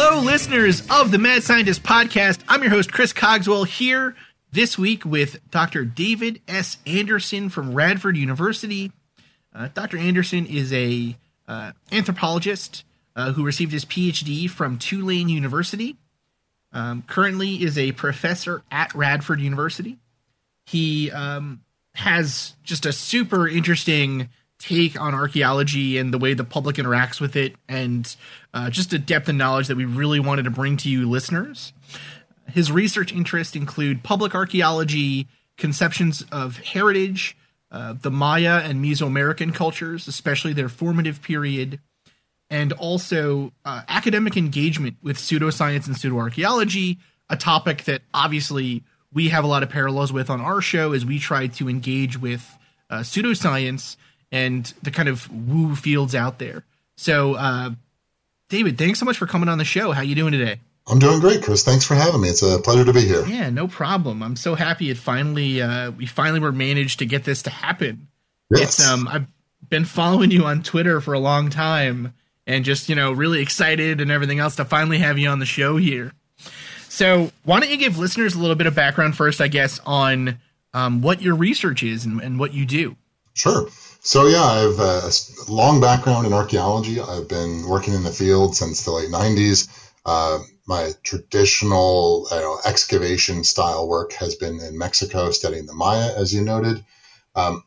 Hello, listeners of the Mad Scientist Podcast. I'm your host, Chris Cogswell, here this week with Dr. David S. Anderson from Radford University. Uh, Dr. Anderson is a uh, anthropologist uh, who received his PhD from Tulane University. Um, currently, is a professor at Radford University. He um, has just a super interesting take on archaeology and the way the public interacts with it, and uh, just a depth of knowledge that we really wanted to bring to you listeners. His research interests include public archaeology, conceptions of heritage, uh, the Maya and Mesoamerican cultures, especially their formative period, and also uh, academic engagement with pseudoscience and pseudoarchaeology, a topic that obviously we have a lot of parallels with on our show as we try to engage with uh, pseudoscience and the kind of woo fields out there. So, uh, David, thanks so much for coming on the show. How you doing today? I'm doing great, Chris. Thanks for having me. It's a pleasure to be here. Yeah, no problem. I'm so happy it finally uh, we finally were managed to get this to happen. Yes. It's um I've been following you on Twitter for a long time and just, you know, really excited and everything else to finally have you on the show here. So, why don't you give listeners a little bit of background first, I guess, on um, what your research is and, and what you do? Sure. So yeah, I have a long background in archaeology. I've been working in the field since the late 90s. Uh, my traditional you know, excavation style work has been in Mexico, studying the Maya, as you noted. Um,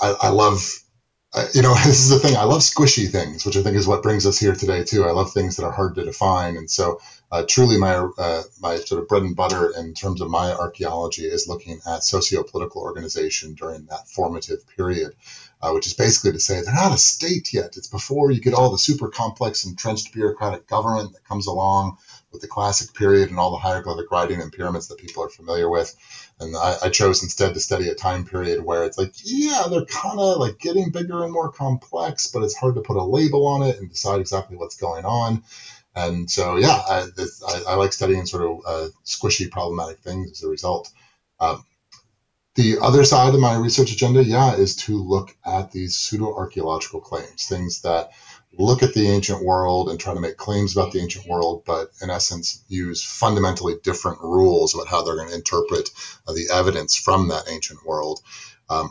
I, I, love, you know, this is the thing. I love squishy things, which I think is what brings us here today too. I love things that are hard to define, and so uh, truly, my uh, my sort of bread and butter in terms of Maya archaeology is looking at socio-political organization during that formative period uh, which is basically to say they're not a state yet. It's before you get all the super complex, entrenched bureaucratic government that comes along with the classic period and all the hieroglyphic writing and pyramids that people are familiar with. And I, I chose instead to study a time period where it's like, yeah, they're kind of like getting bigger and more complex, but it's hard to put a label on it and decide exactly what's going on. And so, yeah, I, I, I like studying sort of uh, squishy, problematic things as a result. Um, the other side of my research agenda, yeah, is to look at these pseudo archaeological claims, things that look at the ancient world and try to make claims about the ancient world, but in essence use fundamentally different rules about how they're going to interpret uh, the evidence from that ancient world. Um,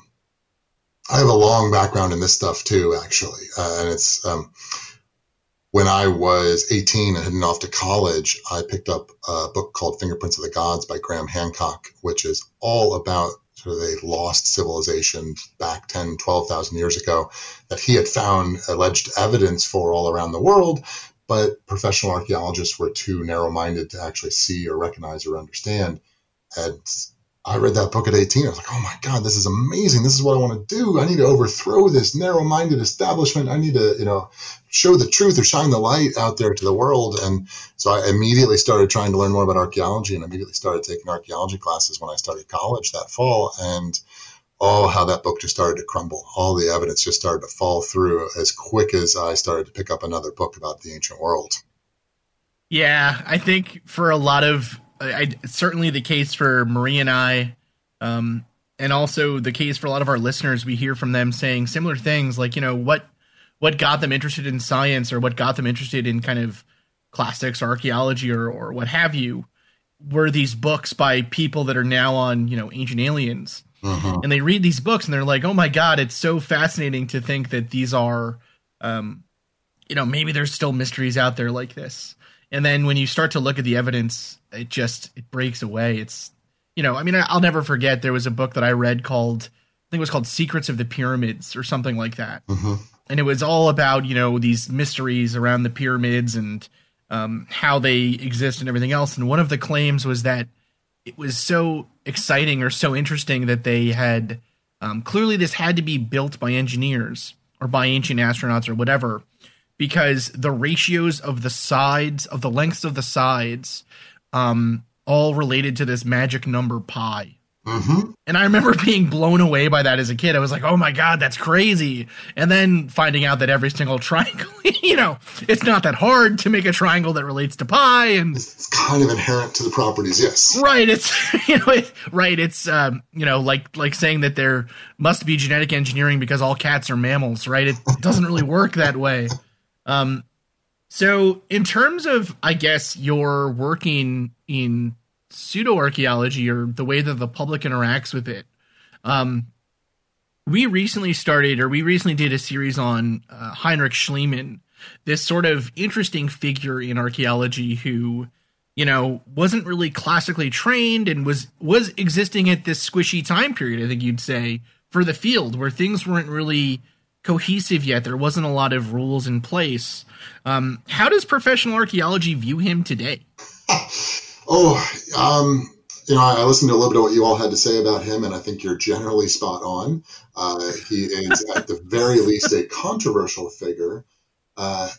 I have a long background in this stuff too, actually, uh, and it's um, when I was 18 and heading off to college, I picked up a book called Fingerprints of the Gods by Graham Hancock, which is all about sort of a lost civilization back 10, 12,000 years ago that he had found alleged evidence for all around the world, but professional archaeologists were too narrow minded to actually see or recognize or understand. And I read that book at 18. I was like, oh my God, this is amazing. This is what I want to do. I need to overthrow this narrow minded establishment. I need to, you know, show the truth or shine the light out there to the world. And so I immediately started trying to learn more about archaeology and immediately started taking archaeology classes when I started college that fall. And oh, how that book just started to crumble. All the evidence just started to fall through as quick as I started to pick up another book about the ancient world. Yeah, I think for a lot of I, certainly the case for Marie and I, um, and also the case for a lot of our listeners. We hear from them saying similar things, like you know what what got them interested in science or what got them interested in kind of classics or archaeology or or what have you were these books by people that are now on you know ancient aliens uh-huh. and they read these books and they're like oh my god it's so fascinating to think that these are um you know maybe there's still mysteries out there like this and then when you start to look at the evidence it just it breaks away it's you know i mean i'll never forget there was a book that i read called i think it was called secrets of the pyramids or something like that mm-hmm. and it was all about you know these mysteries around the pyramids and um, how they exist and everything else. And one of the claims was that it was so exciting or so interesting that they had um, clearly this had to be built by engineers or by ancient astronauts or whatever because the ratios of the sides of the lengths of the sides um, all related to this magic number pi Mm-hmm. and I remember being blown away by that as a kid. I was like, "Oh my god, that's crazy!" And then finding out that every single triangle, you know, it's not that hard to make a triangle that relates to pi, and It's kind of inherent to the properties, yes. right, it's you know, it, right, it's um, you know, like like saying that there must be genetic engineering because all cats are mammals, right? It doesn't really work that way. Um, so in terms of, I guess, your working in pseudo archaeology or the way that the public interacts with it. Um, we recently started, or we recently did a series on uh, Heinrich Schliemann, this sort of interesting figure in archaeology who, you know, wasn't really classically trained and was was existing at this squishy time period. I think you'd say for the field where things weren't really cohesive yet. There wasn't a lot of rules in place. Um, how does professional archaeology view him today? Oh, um, you know, I listened to a little bit of what you all had to say about him, and I think you're generally spot on. Uh, he is, at the very least, a controversial figure, uh,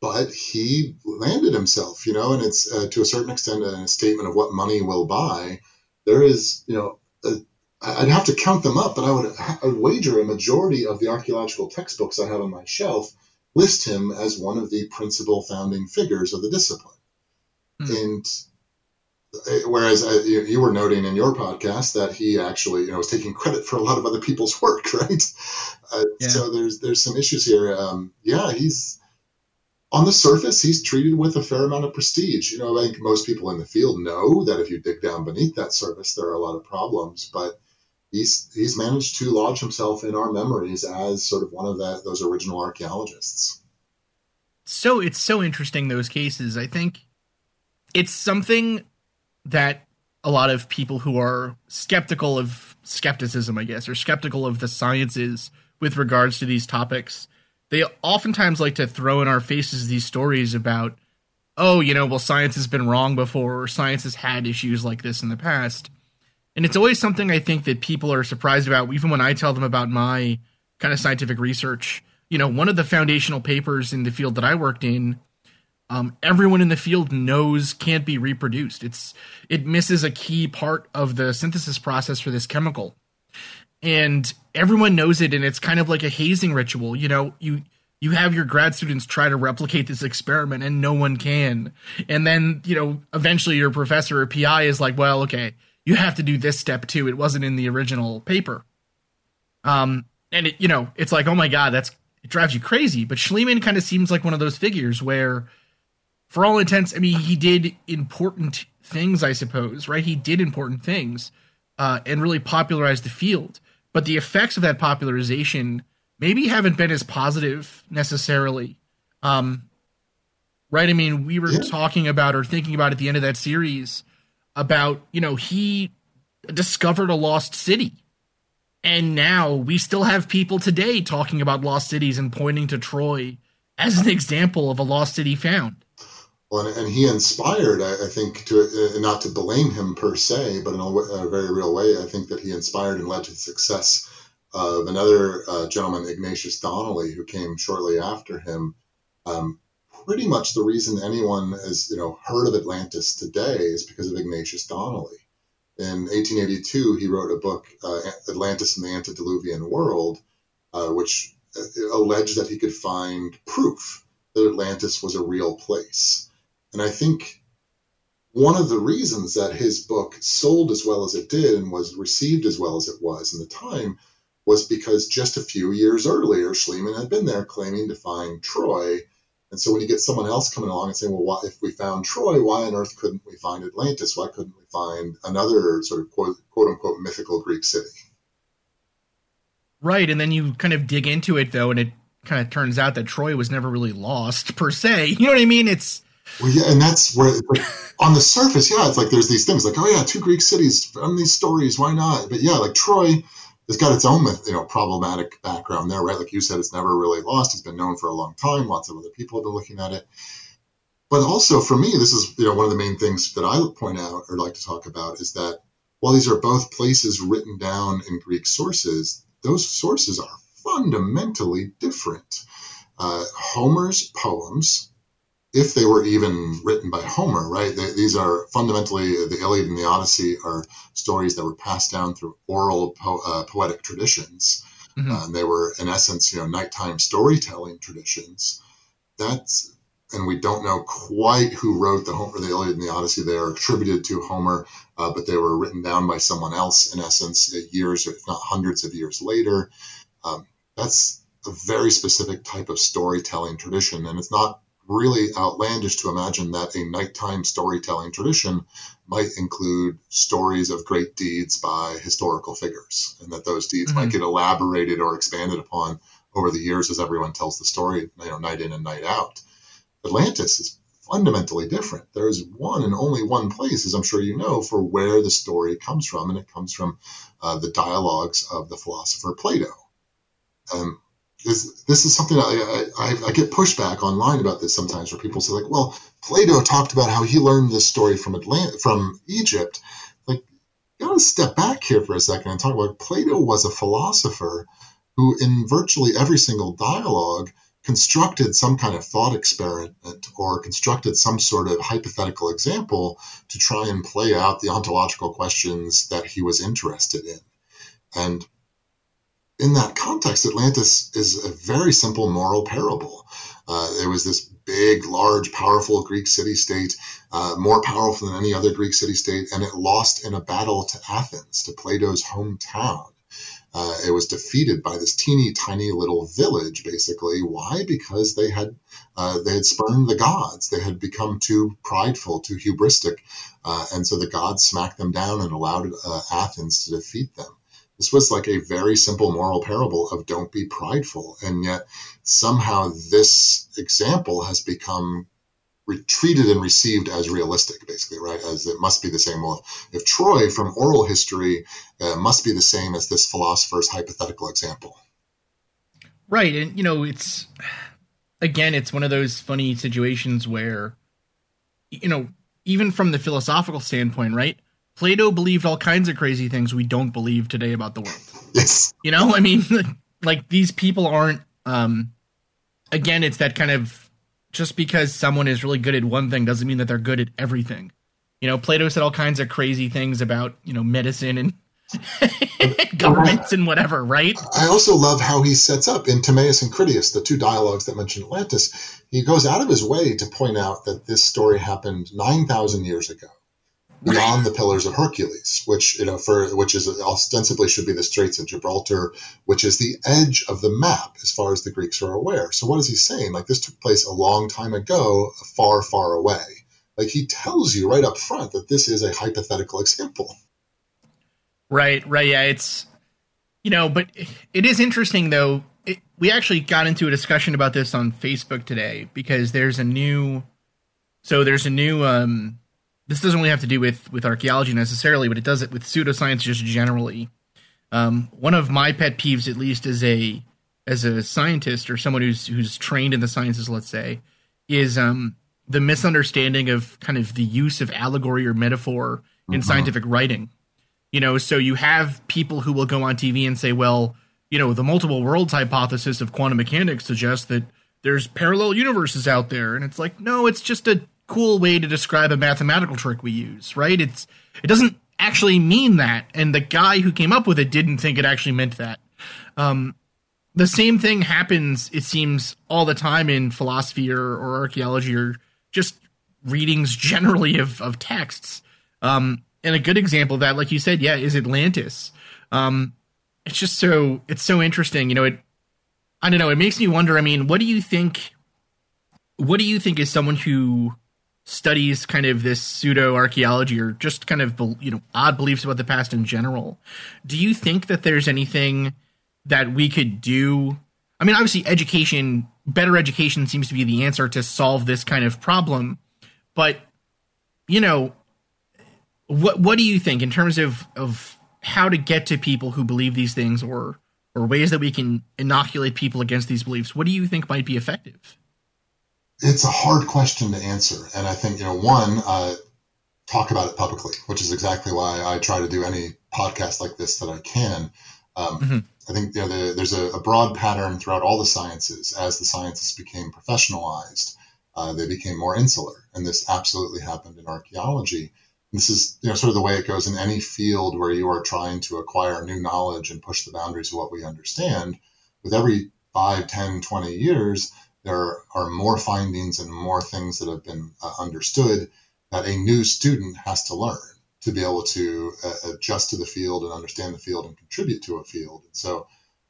but he landed himself, you know, and it's uh, to a certain extent a statement of what money will buy. There is, you know, a, I'd have to count them up, but I would, I would wager a majority of the archaeological textbooks I have on my shelf list him as one of the principal founding figures of the discipline. Hmm. And uh, whereas uh, you, you were noting in your podcast that he actually, you know, was taking credit for a lot of other people's work, right? Uh, Yeah. So there's there's some issues here. Um, yeah, he's on the surface, he's treated with a fair amount of prestige. You know, I think most people in the field know that if you dig down beneath that surface, there are a lot of problems, but. He's, he's managed to lodge himself in our memories as sort of one of that, those original archaeologists. so it's so interesting those cases i think it's something that a lot of people who are skeptical of skepticism i guess or skeptical of the sciences with regards to these topics they oftentimes like to throw in our faces these stories about oh you know well science has been wrong before or science has had issues like this in the past and it's always something i think that people are surprised about even when i tell them about my kind of scientific research you know, one of the foundational papers in the field that I worked in, um, everyone in the field knows can't be reproduced. It's it misses a key part of the synthesis process for this chemical, and everyone knows it. And it's kind of like a hazing ritual. You know, you you have your grad students try to replicate this experiment, and no one can. And then you know, eventually your professor or PI is like, well, okay, you have to do this step too. It wasn't in the original paper. Um, and it, you know, it's like, oh my god, that's it drives you crazy. But Schliemann kind of seems like one of those figures where, for all intents, I mean, he did important things, I suppose, right? He did important things uh, and really popularized the field. But the effects of that popularization maybe haven't been as positive necessarily. Um, right? I mean, we were Yeah. talking about or thinking about at the end of that series about, you know, he discovered a lost city and now we still have people today talking about lost cities and pointing to Troy as an example of a lost city found. Well, and, he inspired, I, think, to uh, not to blame him per se, but in a very real way, I think that he inspired and led to the success of another uh, gentleman, Ignatius Donnelly, who came shortly after him. Um, pretty much the reason anyone has, you know, heard of Atlantis today is because of Ignatius Donnelly. In 1882, he wrote a book, uh, Atlantis and the Antediluvian World, uh, which uh, alleged that he could find proof that Atlantis was a real place. And I think one of the reasons that his book sold as well as it did and was received as well as it was in the time was because just a few years earlier, Schliemann had been there claiming to find Troy. And so when you get someone else coming along and saying, well, why, if we found Troy, why on earth couldn't we find Atlantis? Why couldn't we find another sort of quote, quote unquote mythical Greek city? Right. And then you kind of dig into it, though, and it kind of turns out that Troy was never really lost per se. You know what I mean? It's. Well, yeah, and that's where, like, on the surface, yeah, it's like there's these things like, oh yeah, two Greek cities from these stories, why not? But yeah, like Troy has got its own, you know, problematic background there, right? Like you said, it's never really lost. It's been known for a long time. Lots of other people have been looking at it. but also for me, this is you know one of the main things that I point out or like to talk about is that while these are both places written down in Greek sources, those sources are fundamentally different. Uh, Homer's poems, if they were even written by Homer, right? They, these are fundamentally the Iliad and the Odyssey are stories that were passed down through oral po- uh, poetic traditions. Mm-hmm. Uh, they were, in essence, you know, nighttime storytelling traditions. That's and we don't know quite who wrote the Homer, the Iliad and the Odyssey. They are attributed to Homer, uh, but they were written down by someone else, in essence, years, if not hundreds of years later. Um, that's a very specific type of storytelling tradition, and it's not really outlandish to imagine that a nighttime storytelling tradition might include stories of great deeds by historical figures, and that those deeds mm-hmm. might get elaborated or expanded upon over the years as everyone tells the story, you know, night in and night out. Atlantis is fundamentally different. There is one and only one place, as I'm sure you know, for where the story comes from, and it comes from uh, the dialogues of the philosopher Plato. Um, this, this is something I, I, I, get pushback online about this sometimes, where people say like, "Well, Plato talked about how he learned this story from Atlant- from Egypt." Like, you got to step back here for a second and talk about Plato was a philosopher who, in virtually every single dialogue, constructed some kind of thought experiment or constructed some sort of hypothetical example to try and play out the ontological questions that he was interested in. And in that context, Atlantis is a very simple moral parable. Uh, it was this big, large, powerful Greek city state, uh, more powerful than any other Greek city state, and it lost in a battle to Athens, to Plato's hometown. Uh, it was defeated by this teeny tiny little village, basically. Why? Because they had uh, they had spurned the gods. They had become too prideful, too hubristic, uh, and so the gods smacked them down and allowed uh, Athens to defeat them. This was like a very simple moral parable of don't be prideful, and yet somehow this example has become treated and received as realistic, basically, right? As it must be the same. Well, if Troy from oral history uh, must be the same as this philosopher's hypothetical example. Right. And, you know, it's, again, it's one of those funny situations where, you know, even from the philosophical standpoint, right? Plato believed all kinds of crazy things we don't believe today about the world. Yes. You know, I mean, like these people aren't, um, again, it's that kind of just because someone is really good at one thing doesn't mean that they're good at everything. You know, Plato said all kinds of crazy things about, you know, medicine and governments and whatever, right? I also love how he sets up in Timaeus and Critias, the two dialogues that mention Atlantis. He goes out of his way to point out that this story happened 9,000 years ago beyond the Pillars of Hercules, which you know for which is ostensibly should be the Straits of Gibraltar, which is the edge of the map as far as the Greeks are aware. So what is he saying? Like this took place a long time ago, far, far away. Like he tells you right up front that this is a hypothetical example. Right, right, yeah. It's you know, but it is interesting though. It, we actually got into a discussion about this on Facebook today because there's a new, so there's a new um this doesn't really have to do with with archaeology necessarily, but it does it with pseudoscience just generally. Um, one of my pet peeves, at least as a as a scientist or someone who's who's trained in the sciences, let's say, is um, the misunderstanding of kind of the use of allegory or metaphor in mm-hmm. scientific writing. You know, so you have people who will go on TV and say, well, you know, the multiple worlds hypothesis of quantum mechanics suggests that there's parallel universes out there, and it's like, no, it's just a cool way to describe a mathematical trick we use, right? It's it doesn't actually mean that, and the guy who came up with it didn't think it actually meant that. Um, the same thing happens, it seems, all the time in philosophy or, or archaeology or just readings generally of, of texts. Um, and a good example of that, like you said, yeah, is Atlantis. Um, it's just so it's so interesting. You know, it I don't know, it makes me wonder, I mean, what do you think what do you think is someone who studies kind of this pseudo archaeology or just kind of you know odd beliefs about the past in general. Do you think that there's anything that we could do? I mean obviously education better education seems to be the answer to solve this kind of problem but you know what what do you think in terms of of how to get to people who believe these things or or ways that we can inoculate people against these beliefs? What do you think might be effective it's a hard question to answer, and I think you know one. Uh, talk about it publicly, which is exactly why I try to do any podcast like this that I can. Um, mm-hmm. I think you know, the, there's a, a, broad pattern throughout all the sciences. As the sciences became professionalized, uh, they became more insular, and this absolutely happened in archaeology. This is you know sort of the way it goes in any field where you are trying to acquire new knowledge and push the boundaries of what we understand. With every 5, 10, 20 years, there are more findings and more things that have been uh, understood that a new student has to learn to be able to uh, adjust to the field and understand the field and contribute to a field. And so,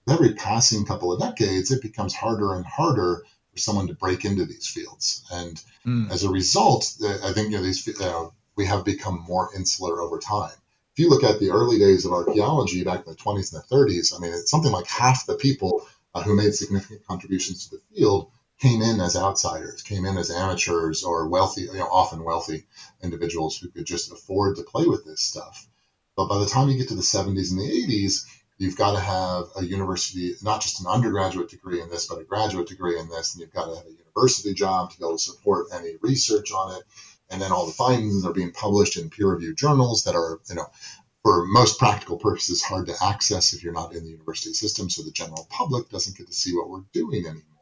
with every passing couple of decades, it becomes harder and harder for someone to break into these fields. And mm. as a result, I think you know these uh, we have become more insular over time. If you look at the early days of archaeology back in the 20s and the 30s, I mean, it's something like half the people uh, who made significant contributions to the field came in as outsiders, came in as amateurs or wealthy, you know, often wealthy individuals who could just afford to play with this stuff. But by the time you get to the 70s and the 80s, you've got to have a university, not just an undergraduate degree in this, but a graduate degree in this, and you've got to have a university job to be able to support any research on it. And then all the findings are being published in peer-reviewed journals that are, you know, for most practical purposes, hard to access if you're not in the university system. So the general public doesn't get to see what we're doing anymore.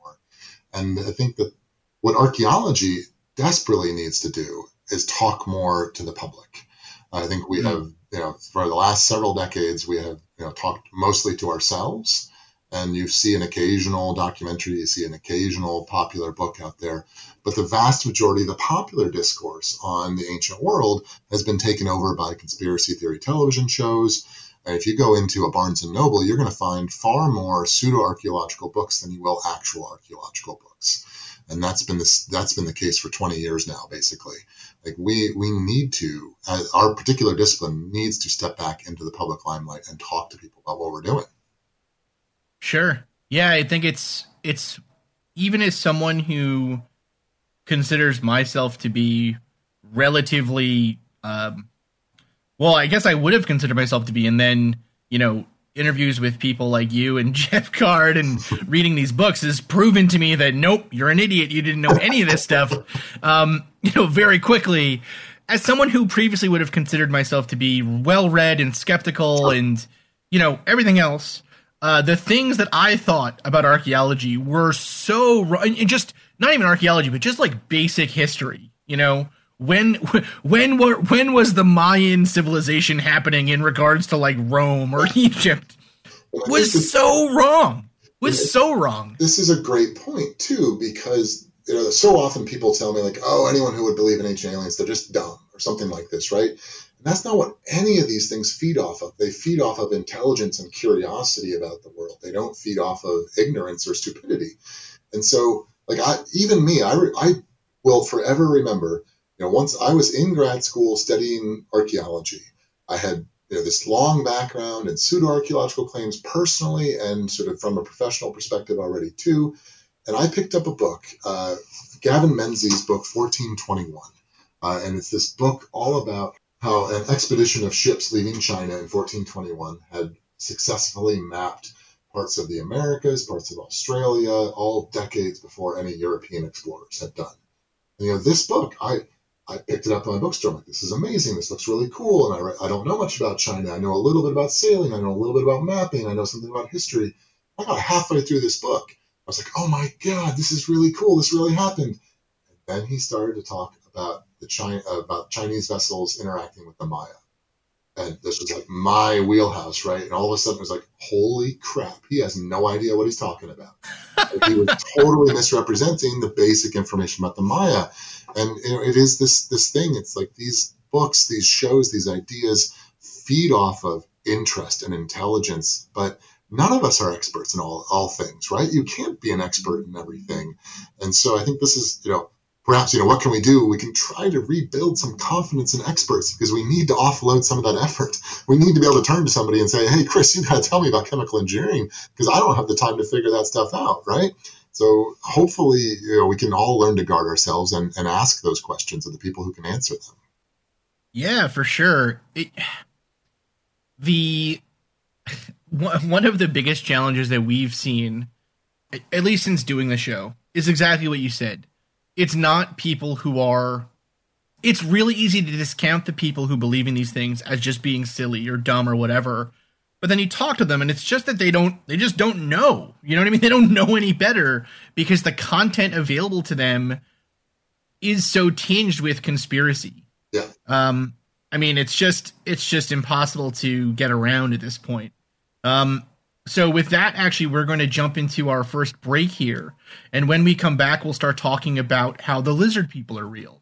And I think that what archaeology desperately needs to do is talk more to the public. I think we mm-hmm. have, you know, for the last several decades, we have, you know, talked mostly to ourselves. And you see an occasional documentary, you see an occasional popular book out there. But the vast majority of the popular discourse on the ancient world has been taken over by conspiracy theory television shows. If you go into a Barnes and Noble, you're going to find far more pseudo archaeological books than you will actual archaeological books. And that's been this that's been the case for 20 years now basically. Like we we need to our particular discipline needs to step back into the public limelight and talk to people about what we're doing. Sure. Yeah i think it's it's even as someone who considers myself to be relatively um well i guess i would have considered myself to be and then you know interviews with people like you and Jeb Card and reading these books has proven to me that nope, you're an idiot. You didn't know any of this stuff. Um, you know, very quickly, as someone who previously would have considered myself to be well read and skeptical and, you know, everything else, uh, the things that I thought about archaeology were so. And just not even archaeology, but just like basic history, you know, when when were when was the Mayan civilization happening in regards to like Rome or Egypt? Was so wrong. Was so wrong. This is a great point too because you know so often people tell me like, oh, anyone who would believe in ancient aliens, they're just dumb or something like this, right? And that's not what any of these things feed off of. They feed off of intelligence and curiosity about the world. They don't feed off of ignorance or stupidity. And so, like, I even me, I, I will forever remember you know, once I was in grad school studying archaeology, I had you know, this long background in pseudo archaeological claims personally and sort of from a professional perspective already too. And I picked up a book, uh, Gavin Menzies' book 1421. Uh, and it's this book all about how an expedition of ships leaving China in 1421 had successfully mapped parts of the Americas, parts of Australia, all decades before any European explorers had done. And, you know, this book, I I picked it up in my bookstore. I'm like, this is amazing. This looks really cool. And I, re- I don't know much about China. I know a little bit about sailing. I know a little bit about mapping. I know something about history. I got halfway through this book. I was like, oh my God, this is really cool. This really happened. And then he started to talk about the China, about Chinese vessels interacting with the Maya. And this was like my wheelhouse, right? And all of a sudden it was like, holy crap, he has no idea what he's talking about. he was totally misrepresenting the basic information about the Maya and it is this this thing. It's like these books, these shows, these ideas feed off of interest and intelligence, but none of us are experts in all all things, right? You can't be an expert in everything, and so I think this is you know perhaps you know what can we do we can try to rebuild some confidence in experts because we need to offload some of that effort we need to be able to turn to somebody and say hey chris you got to tell me about chemical engineering because i don't have the time to figure that stuff out right so hopefully, you know, we can all learn to guard ourselves and, and ask those questions of the people who can answer them. Yeah, for sure. It, the one of the biggest challenges that we've seen, at least since doing the show, is exactly what you said. it's not people who are it's really easy to discount the people who believe in these things as just being silly or dumb or whatever. But then you talk to them and it's just that they don't they just don't know. You know what I mean? They don't know any better because the content available to them is so tinged with conspiracy. Yeah. Um I mean it's just it's just impossible to get around at this point. Um so with that actually we're going to jump into our first break here and when we come back we'll start talking about how the lizard people are real.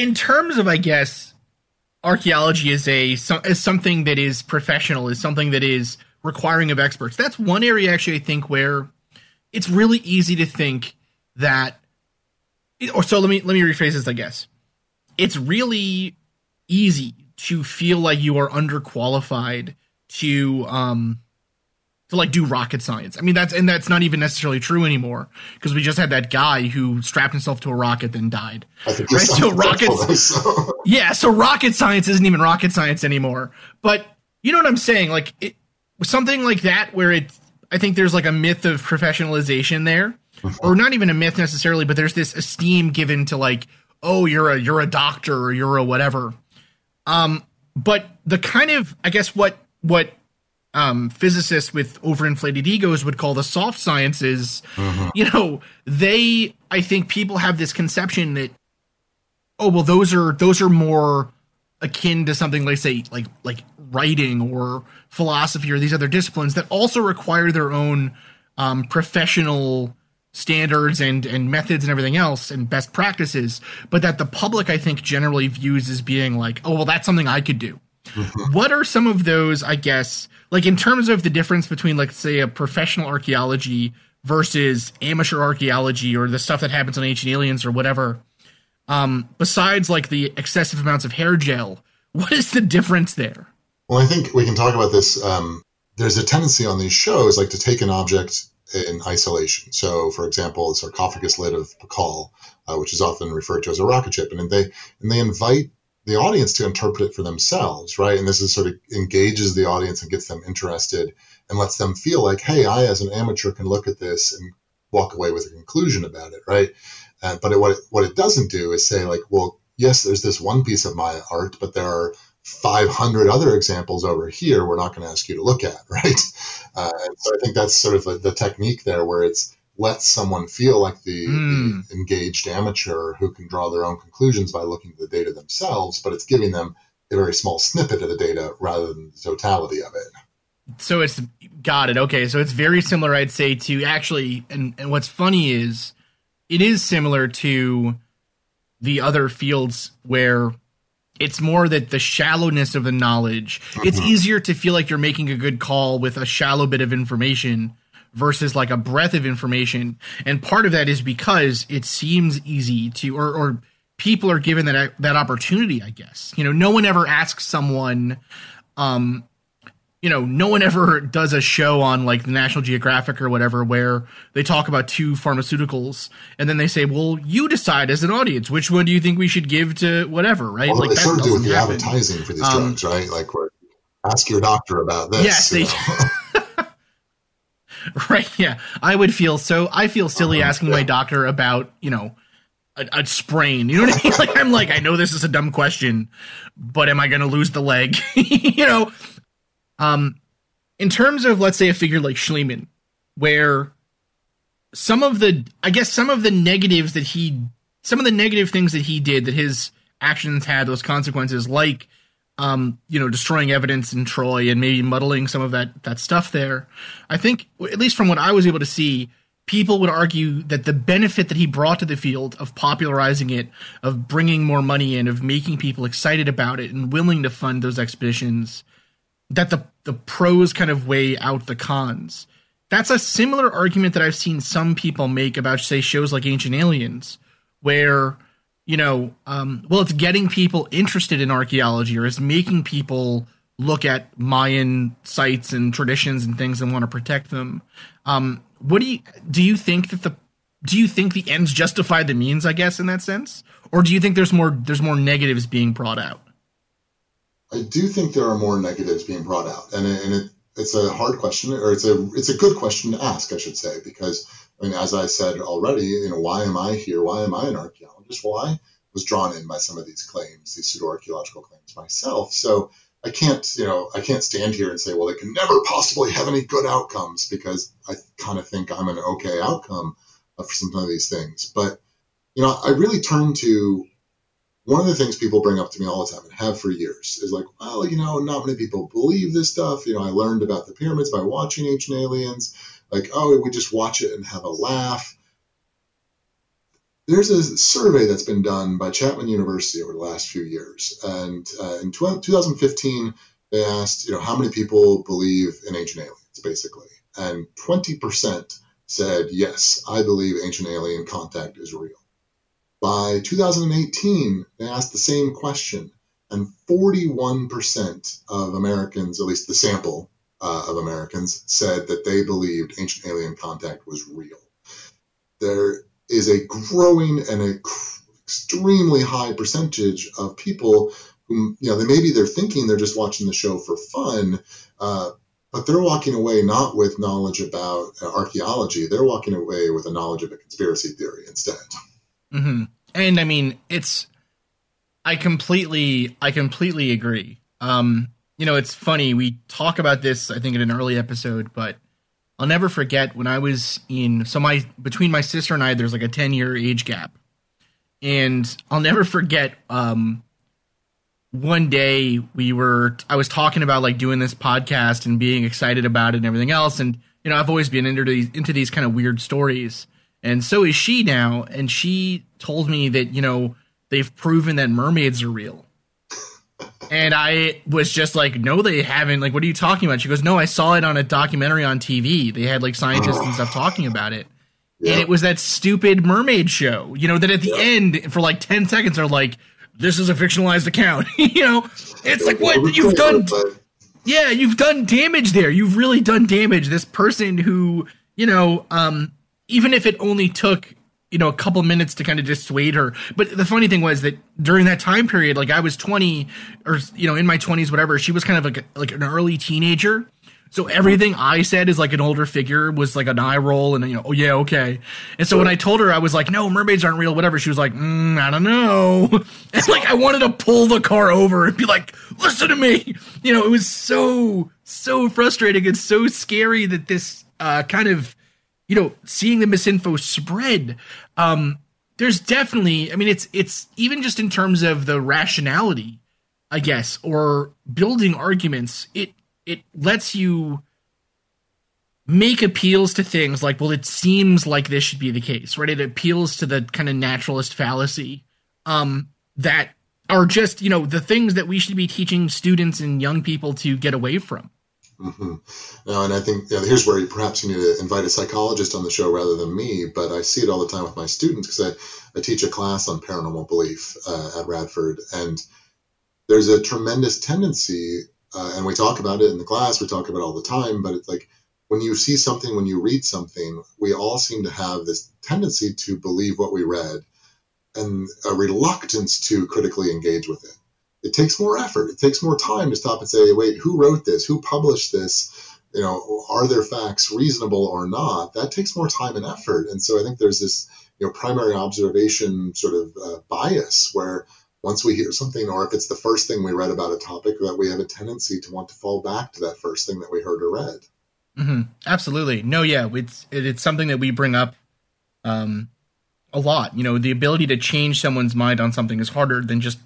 In terms of, I guess, archaeology is a is something that is professional, is something that is requiring of experts. That's one area actually I think where it's really easy to think that. Or so let me let me rephrase this. I guess it's really easy to feel like you are underqualified to um to like do rocket science. I mean that's and that's not even necessarily true anymore because we just had that guy who strapped himself to a rocket then died. Right? So rockets so. Yeah, so rocket science isn't even rocket science anymore. But you know what I'm saying? Like it, something like that where it I think there's like a myth of professionalization there. Mm-hmm. Or not even a myth necessarily, but there's this esteem given to like, oh, you're a you're a doctor or you're a whatever. Um but the kind of I guess what what um, physicists with overinflated egos would call the soft sciences, mm-hmm. you know, they, I think people have this conception that, oh, well, those are, those are more akin to something like, say, like, like writing or philosophy or these other disciplines that also require their own, um, professional standards and, and methods and everything else and best practices, but that the public, I think, generally views as being like, oh, well, that's something I could do. What are some of those, I guess, like in terms of the difference between like say a professional archaeology versus amateur archaeology or the stuff that happens on ancient aliens or whatever um besides like the excessive amounts of hair gel what is the difference there? Well i think we can talk about this um there's a tendency on these shows like to take an object in isolation. So for example the sarcophagus lid of Pakal, uh, which is often referred to as a rocket ship and they and they invite the audience to interpret it for themselves, right? And this is sort of engages the audience and gets them interested and lets them feel like, hey, I as an amateur can look at this and walk away with a conclusion about it, right? Uh, but it, what it, what it doesn't do is say like, well, yes, there's this one piece of Maya art, but there are 500 other examples over here we're not going to ask you to look at, right? Uh, so I think that's sort of a, the technique there where it's let someone feel like the, mm. the, engaged amateur who can draw their own conclusions by looking at the data themselves, but it's giving them a very small snippet of the data rather than the totality of it. So it's got it. Okay, so it's very similar, I'd say, to actually, and, and what's funny is it is similar to the other fields where it's more that the shallowness of the knowledge, mm-hmm. it's easier to feel like you're making a good call with a shallow bit of information versus like a breadth of information. And part of that is because it seems easy to, or, or people are given that, that opportunity, I guess. You know, no one ever asks someone, um, you know, no one ever does a show on like the National Geographic or whatever where they talk about two pharmaceuticals and then they say, "Well, you decide as an audience which one do you think we should give to whatever." Right? Well, like they sort of do with the happen. advertising for these um, drugs, right? Like, ask your doctor about this. Yes, they. Right. Yeah. I would feel so. I feel silly uh-huh. asking my doctor about, you know, a, a, sprain. You know what I mean? Like, I'm like, I know this is a dumb question, but am I going to lose the leg? you know? Um, in terms of, let's say, a figure like Schliemann, where some of the, I guess, some of the negatives that he, some of the negative things that he did, that his actions had those consequences, like um, you know, destroying evidence in Troy and maybe muddling some of that that stuff there. I think, at least from what I was able to see, people would argue that the benefit that he brought to the field of popularizing it, of bringing more money in, of making people excited about it and willing to fund those expeditions, that the the pros kind of weigh out the cons. That's a similar argument that I've seen some people make about say shows like Ancient Aliens, where you know, um, well, it's getting people interested in archaeology or it's making people look at Mayan sites and traditions and things and want to protect them. Um, what do you do? You think that the do you think the ends justify the means? I guess in that sense, or do you think there's more there's more negatives being brought out? I do think there are more negatives being brought out, and and it, it's a hard question, or it's a it's a good question to ask, I should say, because Mean, as I said already, you know, why am I here? Why am I an archaeologist? Well, I was drawn in by some of these claims, these pseudo archaeological claims myself. So I can't, you know, I can't stand here and say, well, they can never possibly have any good outcomes because I kind of think I'm an okay outcome for some of these things. But you know, I really turn to one of the things people bring up to me all the time and have for years is like, well, you know, not many people believe this stuff. You know, I learned about the pyramids by watching Ancient Aliens. Like, oh, we just watch it and have a laugh. There's a survey that's been done by Chapman University over the last few years, and uh, in 2015 they asked, you know, how many people believe in ancient aliens, basically, and 20% said yes, I believe ancient alien contact is real. By 2018, they asked the same question, and 41% of Americans, at least the sample uh, of Americans, said that they believed ancient alien contact was real. There is a growing and a extremely high percentage of people who, you know, they maybe they're thinking they're just watching the show for fun, uh, but they're walking away not with knowledge about uh, archaeology. They're walking away with a knowledge of a conspiracy theory instead. Mm-hmm. And I mean, it's I completely I completely agree. Um, you know, it's funny we talk about this I think in an early episode, but I'll never forget when I was in so my between my sister and I there's like a 10 year age gap. And I'll never forget um one day we were I was talking about like doing this podcast and being excited about it and everything else. And you know I've always been into these into these kind of weird stories. And so is she now. And she told me that you know they've proven that mermaids are real and i was just like no they haven't. Like what are you talking about? She goes no i saw it on a documentary on tv they had like scientists and stuff talking about it. Yeah. and it was that stupid mermaid show you know that at the yeah. end for like 10 seconds are like this is a fictionalized account you know? It's like what? You've done yeah you've done damage there. You've really done damage. This person who you know um even if it only took you know a couple minutes to kind of dissuade her. But the funny thing was that during that time period like i was 20 or you know in my 20s whatever she was kind of like like an early teenager. So everything i said is like an older figure was like an eye roll and you know oh yeah okay. And so when i told her i was like no mermaids aren't real whatever she was like mm, i don't know. And like i wanted to pull the car over and be like listen to me. You know it was so so frustrating and so scary that this uh kind of you know, seeing the misinfo spread, um, there's definitely, I mean, it's it's even just in terms of the rationality, I guess, or building arguments. It it lets you make appeals to things like, well, it seems like this should be the case, right? It appeals to the kind of naturalist fallacy um, that are just, you know, the things that we should be teaching students and young people to get away from. Mm-hmm. Now, and I think you know, here's where you perhaps you need to invite a psychologist on the show rather than me. But I see it all the time with my students because I, I teach a class on paranormal belief uh, at Radford, and there's a tremendous tendency, uh, and we talk about it in the class. We talk about it all the time, but it's like when you see something, when you read something, we all seem to have this tendency to believe what we read, and a reluctance to critically engage with it it takes more effort. It takes more time to stop and say, wait, who wrote this? Who published this? You know, are their facts reasonable or not? That takes more time and effort. And so I think there's this, you know, primary observation sort of uh, bias where once we hear something, or if it's the first thing we read about a topic, that we have a tendency to want to fall back to that first thing that we heard or read. Mm-hmm. Absolutely. No, yeah, it's it's something that we bring up um, a lot. You know, the ability to change someone's mind on something is harder than just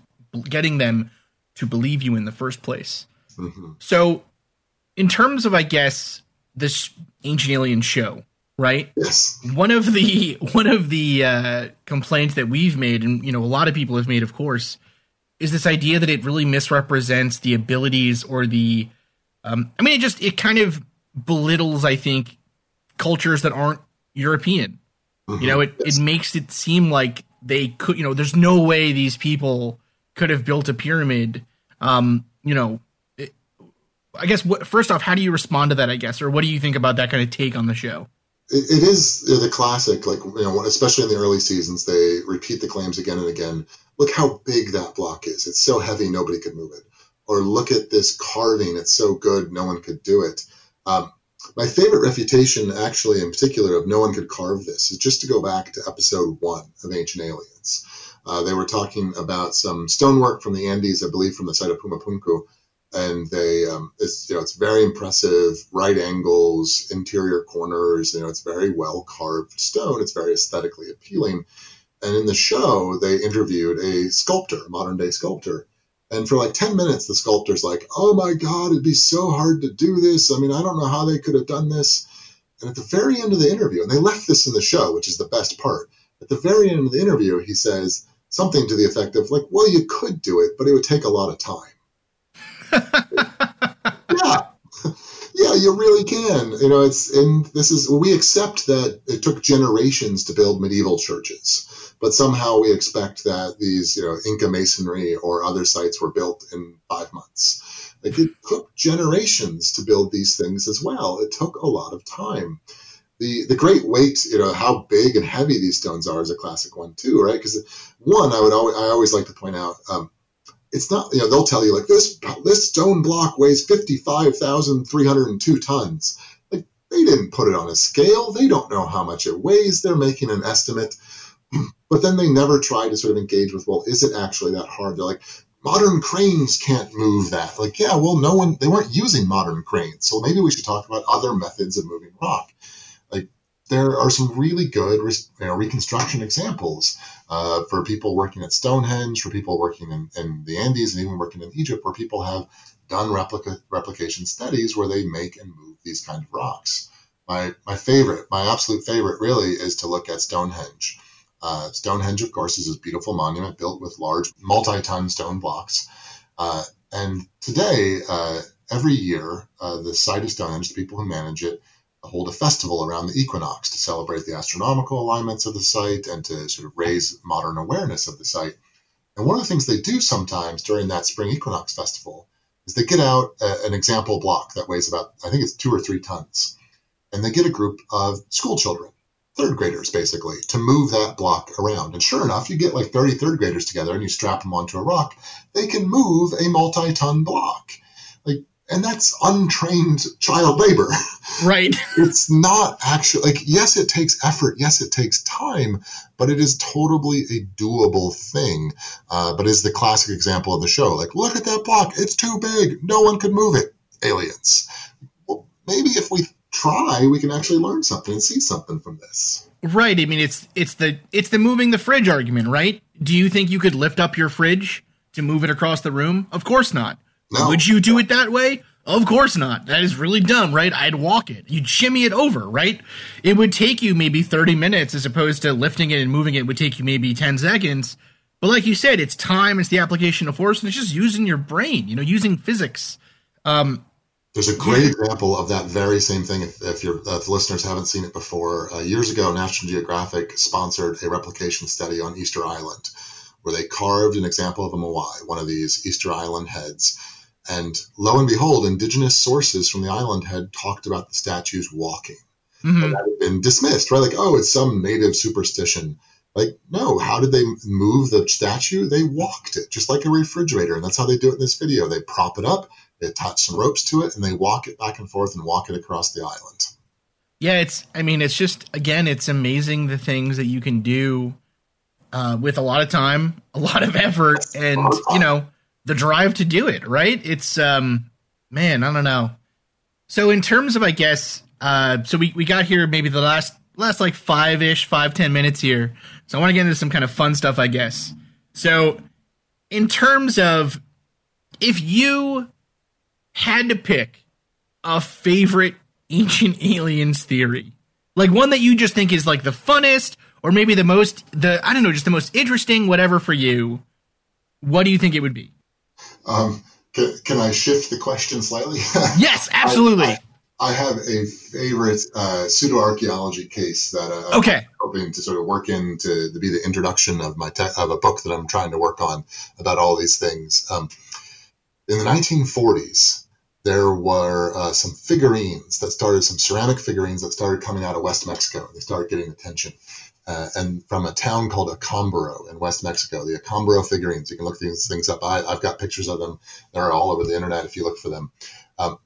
getting them to believe you in the first place. Mm-hmm. So, in terms of, I guess, this ancient alien show, right? Yes. One of the one of the uh, complaints that we've made, and you know, a lot of people have made, of course, is this idea that it really misrepresents the abilities or the Um, I mean, it just it kind of belittles, I think, cultures that aren't European. Mm-hmm. You know, it yes. it makes it seem like they could. You know, there's no way these people could have built a pyramid. Um, you know, it, I guess what, first off, how do you respond to that? I guess, or what do you think about that kind of take on the show? it, it is the classic, like you know, especially in the early seasons, they repeat the claims again and again. Look how big that block is; it's so heavy, nobody could move it. Or look at this carving; it's so good, no one could do it. Um, my favorite refutation, actually, in particular, of no one could carve this, is just to go back to episode one of Ancient Aliens. Uh, they were talking about some stonework from the Andes, I believe, from the site of Pumapunku, and they um, it's you know it's very impressive right angles interior corners you know it's very well carved stone it's very aesthetically appealing. And in the show they interviewed a sculptor a modern day sculptor and for like 10 minutes the sculptor's like oh my god it'd be so hard to do this. I mean i don't know how they could have done this. And at the very end of the interview and they left this in the show which is the best part at the very end of the interview he says something to the effect of like well you could do it but it would take a lot of time yeah. Yeah, you really can. You know, it's and this is we accept that it took generations to build medieval churches, but somehow we expect that these, you know, Inca masonry or other sites were built in five months. Like it took generations to build these things as well. It took a lot of time. The, the great weight, you know, how big and heavy these stones are is a classic one too, right? Because one, I would always, I always like to point out, um, it's not you know they'll tell you like this this stone block weighs 55,302 tons. Like they didn't put it on a scale. They don't know how much it weighs. They're making an estimate. But then they never try to sort of engage with well is it actually that hard? They're like modern cranes can't move that. Like yeah well no one they weren't using modern cranes. So maybe we should talk about other methods of moving rock there are some really good you know, reconstruction examples uh, for people working at Stonehenge, for people working in, in, the Andes, and even working in Egypt, where people have done replica, replication studies where they make and move these kind of rocks. My, my favorite, my absolute favorite, really, is to look at Stonehenge. Uh, Stonehenge, of course, is a beautiful monument built with large multi-ton stone blocks. Uh, and today, uh, every year, uh, the site of Stonehenge, the people who manage it, hold a festival around the equinox to celebrate the astronomical alignments of the site and to sort of raise modern awareness of the site. And one of the things they do sometimes during that spring equinox festival is they get out a, an example block that weighs about, I think it's two or three tons. And they get a group of school children, third graders basically, to move that block around. And sure enough, you get like 30 third graders together and you strap them onto a rock, they can move a multi ton block. Like and that's untrained child labor. Right. it's not actually like yes, it takes effort. Yes, it takes time, but it is totally a doable thing. Uh, but is the classic example of the show. Like, look at that block. It's too big. No one could move it. Aliens. Well, maybe if we try, we can actually learn something and see something from this. Right. I mean, it's it's the it's the moving the fridge argument, right? Do you think you could lift up your fridge to move it across the room? Of course not. No. Would you do it that way? Of course not. That is really dumb, right? I'd walk it. You'd shimmy it over, right? It would take you maybe 30 minutes as opposed to lifting it and moving it would take you maybe 10 seconds. But like you said, it's time, it's the application of force, and it's just using your brain, you know, using physics. Um, There's a great yeah. example of that very same thing. If, if your if listeners haven't seen it before, uh, years ago, National Geographic sponsored a replication study on Easter Island, where they carved an example of a moai, one of these Easter Island heads, and lo and behold, indigenous sources from the island had talked about the statues walking. Mm-hmm. that had been dismissed, right? Like, oh, it's some native superstition. Like, no, how did they move the statue? They walked it, just like a refrigerator. And that's how they do it in this video. They prop it up, they attach some ropes to it, and they walk it back and forth and walk it across the island. Yeah, it's, I mean, it's just, again, it's amazing the things that you can do uh, with a lot of time, a lot of effort, and, you know, the drive to do it, right? It's um man, I don't know. So in terms of I guess uh so we, we got here maybe the last last like five ish, five, ten minutes here. So I want to get into some kind of fun stuff, I guess. So in terms of if you had to pick a favorite ancient aliens theory, like one that you just think is like the funnest or maybe the most the I don't know, just the most interesting, whatever for you, what do you think it would be? Um, Can, can I shift the question slightly? yes, absolutely. I, I, I, have a favorite uh, pseudo archaeology case that uh, okay. I'm hoping to sort of work in to, to be the introduction of my te- of a book that I'm trying to work on about all these things. Um, in the 1940s, there were uh, some figurines that started, some ceramic figurines that started coming out of West Mexico. They started getting attention. Uh, and from a town called Acámbaro in West Mexico, the Acámbaro figurines. You can look these things up. I, have got pictures of them. They're all over the internet if you look for them. Um,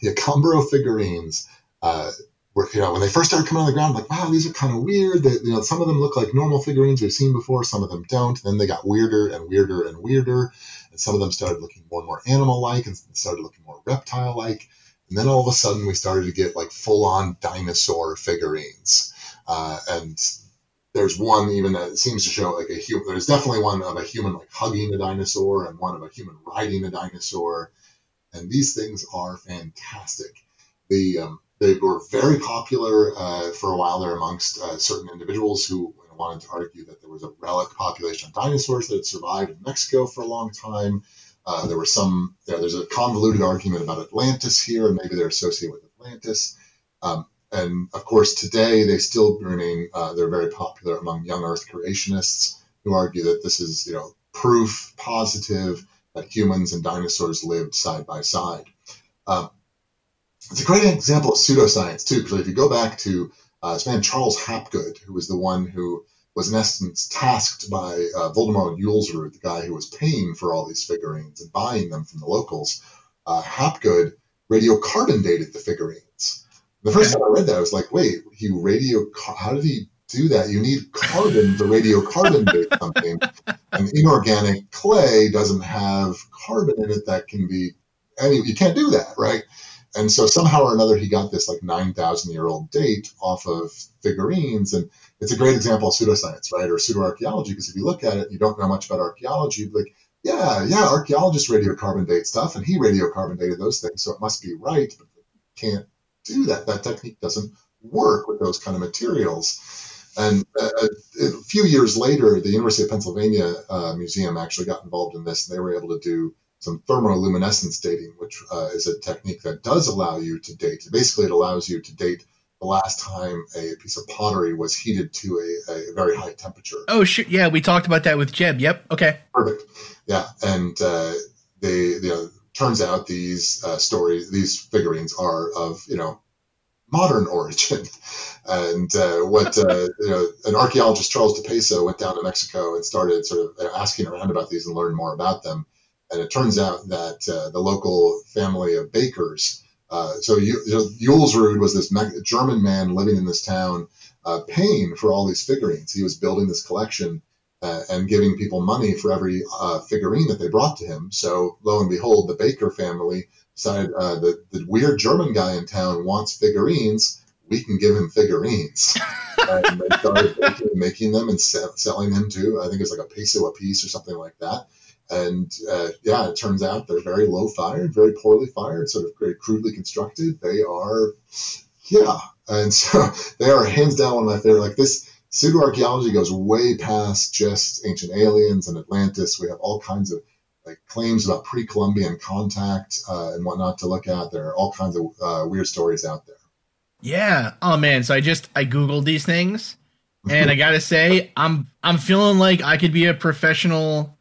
the Acámbaro figurines uh, were, you know, when they first started coming on the ground, like, wow, these are kind of weird. They, you know, some of them look like normal figurines we've seen before, some of them don't. Then they got weirder and weirder and weirder and some of them started looking more and more animal-like and started looking more reptile-like. And then all of a sudden, we started to get like full-on dinosaur figurines. Uh, and there's one even that seems to show like a human. There's definitely one of a human like hugging a dinosaur, and one of a human riding a dinosaur. And these things are fantastic. The um, they were very popular uh, for a while there amongst uh, certain individuals who wanted to argue that there was a relic population of dinosaurs that had survived in Mexico for a long time. Uh, there was some, you know, there's a convoluted argument about Atlantis here, and maybe they're associated with Atlantis. Um, and of course, today they still remain, uh, they're very popular among young Earth creationists who argue that this is, you know, proof positive that humans and dinosaurs lived side by side. Um, it's a great example of pseudoscience, too, because if you go back to uh, this man Charles Hapgood, who was the one who was in essence tasked by uh, Voldemar Julsrud, the guy who was paying for all these figurines and buying them from the locals. Uh, Hapgood radiocarbon dated the figurines. The first time I read that, I was like, wait, he radio, how did he do that? You need carbon to radiocarbon date something. And inorganic clay doesn't have carbon in it that can be, any, you can't do that, right? And so somehow or another, he got this like 9,000 year old date off of figurines. And it's a great example of pseudoscience, right? Or pseudoarchaeology, because if you look at it, you don't know much about archaeology, like, yeah, yeah, archaeologists radiocarbon date stuff, and he radiocarbon dated those things, so it must be right, but can't do that. That technique doesn't work with those kind of materials. And a, uh, a, few years later, the University of Pennsylvania uh, Museum actually got involved in this, and they were able to do some thermoluminescence dating, which uh, is a technique that does allow you to date. Basically, it allows you to date the last time a piece of pottery was heated to a, a very high temperature. Oh, shit. Yeah, we talked about that with Jeb. Yep. Okay. Perfect. Yeah. And uh, they, you know, turns out these uh, stories, these figurines are of, you know, modern origin. And uh, what uh, you know, an archaeologist, Charles Di Peso, went down to Mexico and started sort of asking around about these and learn more about them. And it turns out that uh, the local family of bakers, uh, so Julsrud was this German man living in this town, uh, paying for all these figurines. He was building this collection uh, and giving people money for every uh, figurine that they brought to him. So lo and behold, the Baker family decided uh, the, the weird German guy in town wants figurines. We can give him figurines. and they started making, making them and selling them to, I think it's like a peso a piece or something like that. And uh, yeah, it turns out they're very low fired, very poorly fired, sort of very crudely constructed. They are, yeah. And so they are hands down one of my favorite. Like this pseudo archaeology goes way past just ancient aliens and Atlantis. We have all kinds of like claims about pre-Columbian contact uh, and whatnot to look at. There are all kinds of uh, weird stories out there. Yeah. Oh man. So I just I googled these things, and I gotta say I'm I'm feeling like I could be a professional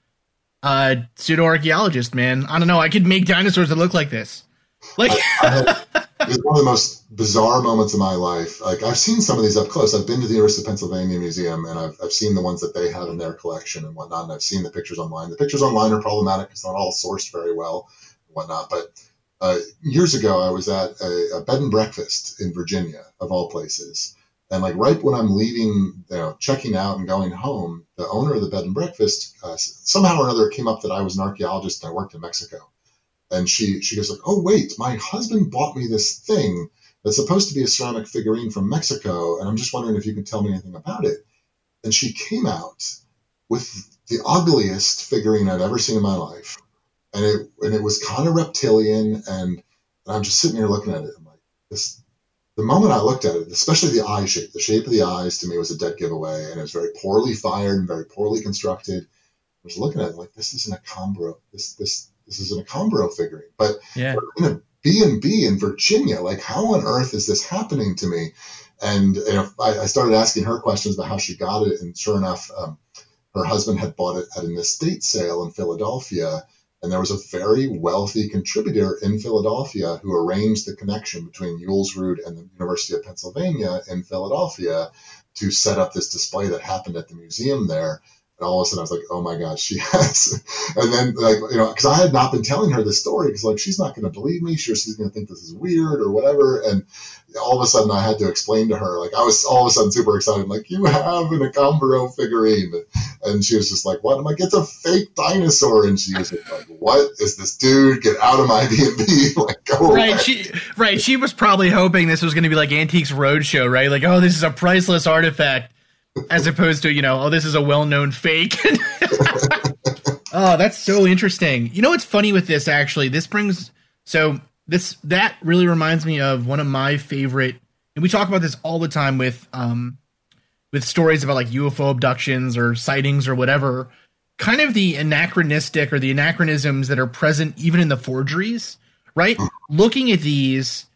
uh, pseudo archaeologist, man. I don't know. I could make dinosaurs that look like this. Like, it's one of the most bizarre moments of my life. Like, I've seen some of these up close. I've been to the University of Pennsylvania Museum, and I've, I've seen the ones that they have in their collection and whatnot. And I've seen the pictures online. The pictures online are problematic. It's not all sourced very well and whatnot. But uh, years ago, I was at a, a bed and breakfast in Virginia, of all places and like right when I'm leaving, you know, checking out and going home, the owner of the bed and breakfast uh, somehow or another came up that I was an archaeologist and I worked in Mexico. And she she goes like, "Oh wait, my husband bought me this thing that's supposed to be a ceramic figurine from Mexico, and I'm just wondering if you can tell me anything about it." And she came out with the ugliest figurine I'd ever seen in my life, and it and it was kind of reptilian, and, and I'm just sitting here looking at it. I'm like, this the moment I looked at it, especially the eye shape, the shape of the eyes to me was a dead giveaway, and it was very poorly fired and very poorly constructed. I was looking at it like this isn't a Acámbaro. This this this is an Acámbaro figurine, but yeah. in a B and B in Virginia, like how on earth is this happening to me? And you know, I, I, started asking her questions about how she got it, and sure enough, um, her husband had bought it at an estate sale in Philadelphia. And there was a very wealthy contributor in Philadelphia who arranged the connection between Julesrud and the University of Pennsylvania in Philadelphia to set up this display that happened at the museum there. And all of a sudden, I was like, "Oh my gosh, she has!" And then, like, you know, because I had not been telling her this story, because like she's not going to believe me. Sure, she's going to think this is weird or whatever. And all of a sudden, I had to explain to her. Like, I was all of a sudden super excited. like, you have an Acámbaro figurine, and she was just like, "What?" I'm like, "It's a fake dinosaur." And she was like, "What is this dude? Get out of my B and B!" Like, go right. Away. She right. She was probably hoping this was going to be like Antiques Roadshow, right? Like, oh, this is a priceless artifact as opposed to you know, oh, this is a well-known fake. oh, that's so interesting. You know what's funny with this? Actually, this brings so this that really reminds me of one of my favorite, and we talk about this all the time with um with stories about like UFO abductions or sightings or whatever. Kind of the anachronistic or the anachronisms that are present even in the forgeries, right? Looking at these,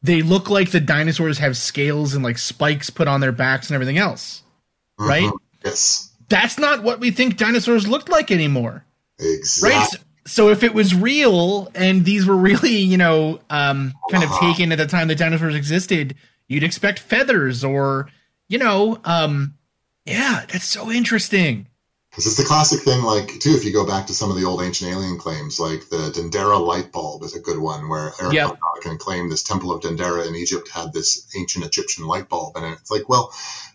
they look like the dinosaurs have scales and like spikes put on their backs and everything else right? Mm-hmm. Yes. That's not what we think dinosaurs looked like anymore. Exactly. Right? So if it was real and these were really, you know, um, kind uh-huh. of taken at the time the dinosaurs existed, you'd expect feathers or, you know, um, yeah, that's so interesting. Because it's the classic thing, like, too, if you go back to some of the old ancient alien claims, like the Dendera light bulb is a good one, where Eric yep. can claim this temple of Dendera in Egypt had this ancient Egyptian light bulb. And it's like, well,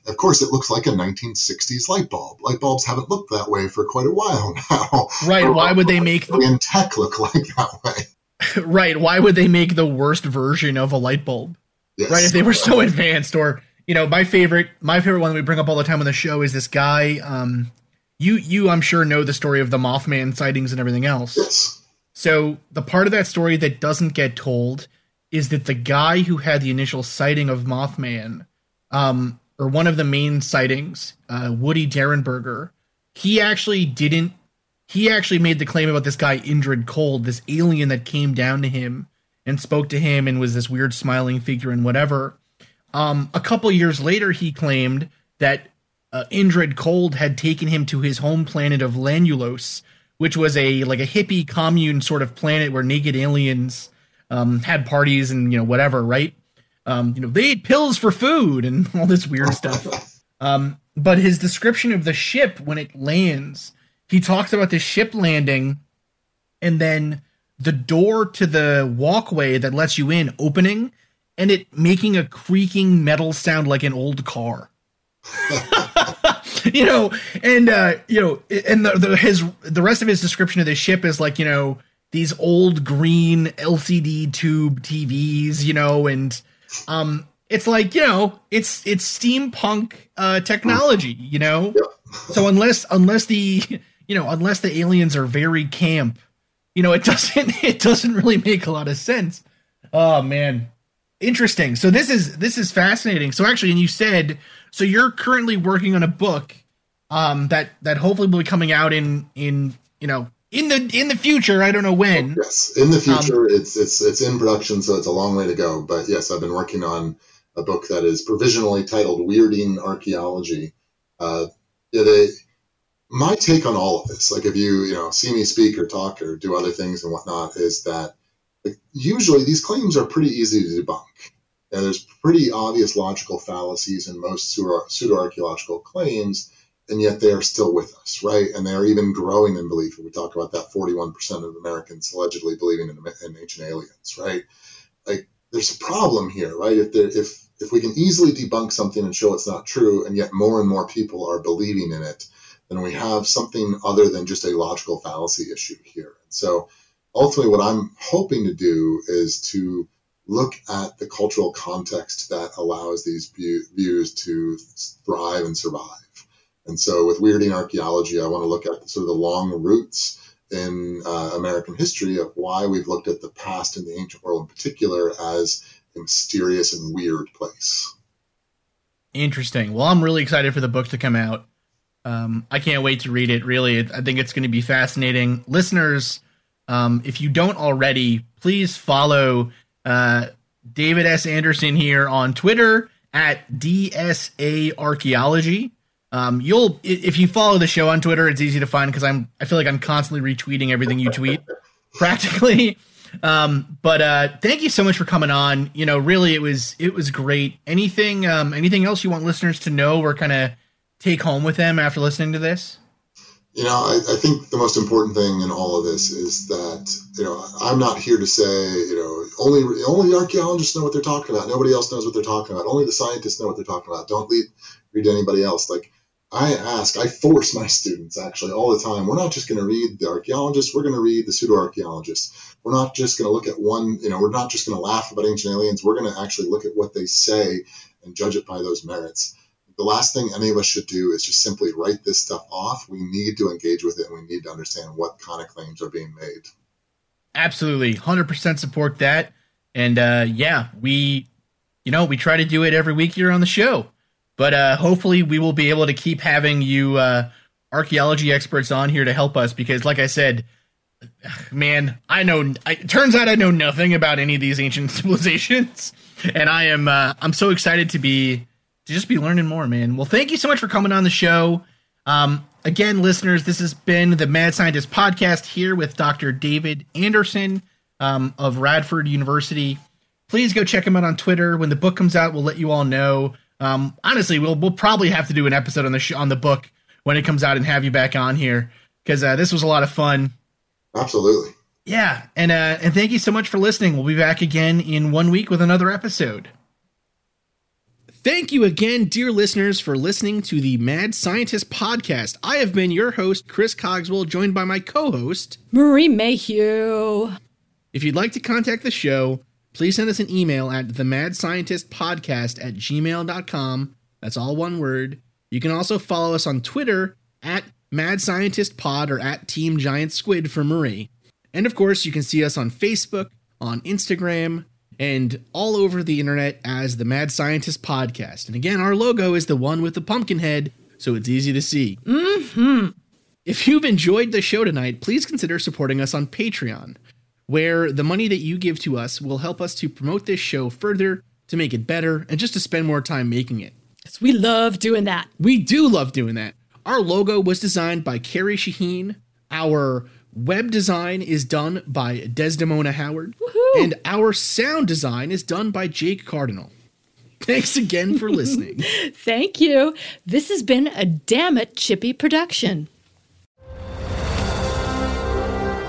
of course, it looks like a 1960s light bulb. Light bulbs haven't looked that way for quite a while now. Right. Or, Why would they make the in tech look like that way? right. Why would they make the worst version of a light bulb? Yes. Right. If they were so advanced or, you know, my favorite, my favorite one that we bring up all the time on the show is this guy, um, you you I'm sure know the story of the Mothman sightings and everything else. Yes. So the part of that story that doesn't get told is that the guy who had the initial sighting of Mothman, um, or one of the main sightings, uh, Woody Derenberger, he actually didn't. He actually made the claim about this guy Indrid Cold, this alien that came down to him and spoke to him and was this weird smiling figure and whatever. Um, a couple years later, he claimed that uh, Indrid Cold had taken him to his home planet of Lanulos, which was a like a hippie commune sort of planet where naked aliens um, had parties and you know whatever, right? Um, you know they ate pills for food and all this weird stuff. Um, but his description of the ship when it lands, he talks about the ship landing, and then the door to the walkway that lets you in opening, and it making a creaking metal sound like an old car. you know, and uh, you know, and the, the his the rest of his description of the ship is like you know these old green LCD tube TVs, you know, and um, it's like you know, it's it's steampunk uh, technology, you know. So unless unless the you know unless the aliens are very camp, you know, it doesn't it doesn't really make a lot of sense. Oh man, interesting. So this is this is fascinating. So actually, and you said so you're currently working on a book um, that that hopefully will be coming out in in you know in the in the future. I don't know when. Yes, in the um, future, um, it's it's it's in production, so it's a long way to go. But yes, I've been working on a book that is provisionally titled "Weirding Archaeology." Uh, it, my take on all of this, like if you you know see me speak or talk or do other things and whatnot, is that like, usually these claims are pretty easy to debunk. And there's pretty obvious logical fallacies in most pseudo archaeological claims and yet they are still with us, right? And they are even growing in belief. We talk about that 41% of Americans allegedly believing in, in ancient aliens, right? Like, there's a problem here, right? If there, if if we can easily debunk something and show it's not true, and yet more and more people are believing in it, then we have something other than just a logical fallacy issue here. And so, ultimately, what I'm hoping to do is to look at the cultural context that allows these views to thrive and survive and so with weirding archaeology, I want to look at sort of the long roots in uh, American history of why we've looked at the past and the ancient world in particular as a mysterious and weird place. Interesting. Well, I'm really excited for the book to come out. Um, I can't wait to read it. Really, I think it's going to be fascinating. Listeners, Um, if you don't already, please follow uh, David S. Anderson here on Twitter at DSA Archaeology. Um, you'll if you follow the show on Twitter, it's easy to find because I'm I feel like I'm constantly retweeting everything you tweet, practically. Um, but uh, thank you so much for coming on. You know, really, it was it was great. Anything um, anything else you want listeners to know or kind of take home with them after listening to this? You know, I, I, think the most important thing in all of this is that you know I'm not here to say you know only only archaeologists know what they're talking about. Nobody else knows what they're talking about. Only the scientists know what they're talking about. Don't lead, read anybody else. Like I ask, I force my students actually all the time. We're not just going to read the archaeologists. We're going to read the pseudo archaeologists. We're not just going to look at one. You know, we're not just going to laugh about ancient aliens. We're going to actually look at what they say and judge it by those merits the last thing any of us should do is just simply write this stuff off. We need to engage with it and we need to understand what kind of claims are being made. Absolutely. 100% support that. And uh, yeah, we, you know, we try to do it every week here on the show. But uh, hopefully we will be able to keep having you uh, archaeology experts on here to help us because, like I said, man, I know. it turns out I know nothing about any of these ancient civilizations, and I am uh, I'm so excited to be to just be learning more, man. Well, thank you so much for coming on the show. Um, again, listeners, this has been the Mad Scientist podcast here with Dr. David Anderson um, of Radford University. Please go check him out on Twitter. When the book comes out, we'll let you all know. Um, honestly, we'll we'll probably have to do an episode on the sh- on the book when it comes out and have you back on here because uh, this was a lot of fun. Absolutely. Yeah, and uh, and thank you so much for listening. We'll be back again in one week with another episode. Thank you again, dear listeners, for listening to the Mad Scientist podcast. I have been your host, Chris Cogswell, joined by my co host, Marie Mayhew. If you'd like to contact the show, please send us an email at the Mad Scientist Podcast at gmail.com. That's all one word. You can also follow us on Twitter at Mad Scientist Pod or at Team Giant Squid for Marie. And of course, you can see us on Facebook, on Instagram, and all over the internet as the Mad Scientist Podcast. And again, our logo is the one with the pumpkin head, so it's easy to see. Mm-hmm. If you've enjoyed the show tonight, please consider supporting us on Patreon, where the money that you give to us will help us to promote this show further, to make it better, and just to spend more time making it. Because we love doing that. We do love doing that. Our logo was designed by Carrie Shaheen. Our Web design is done by Desdemona Howard, Woohoo! and our sound design is done by Jake Cardinal. Thanks again for listening. Thank you. This has been a Damn It Chippy production.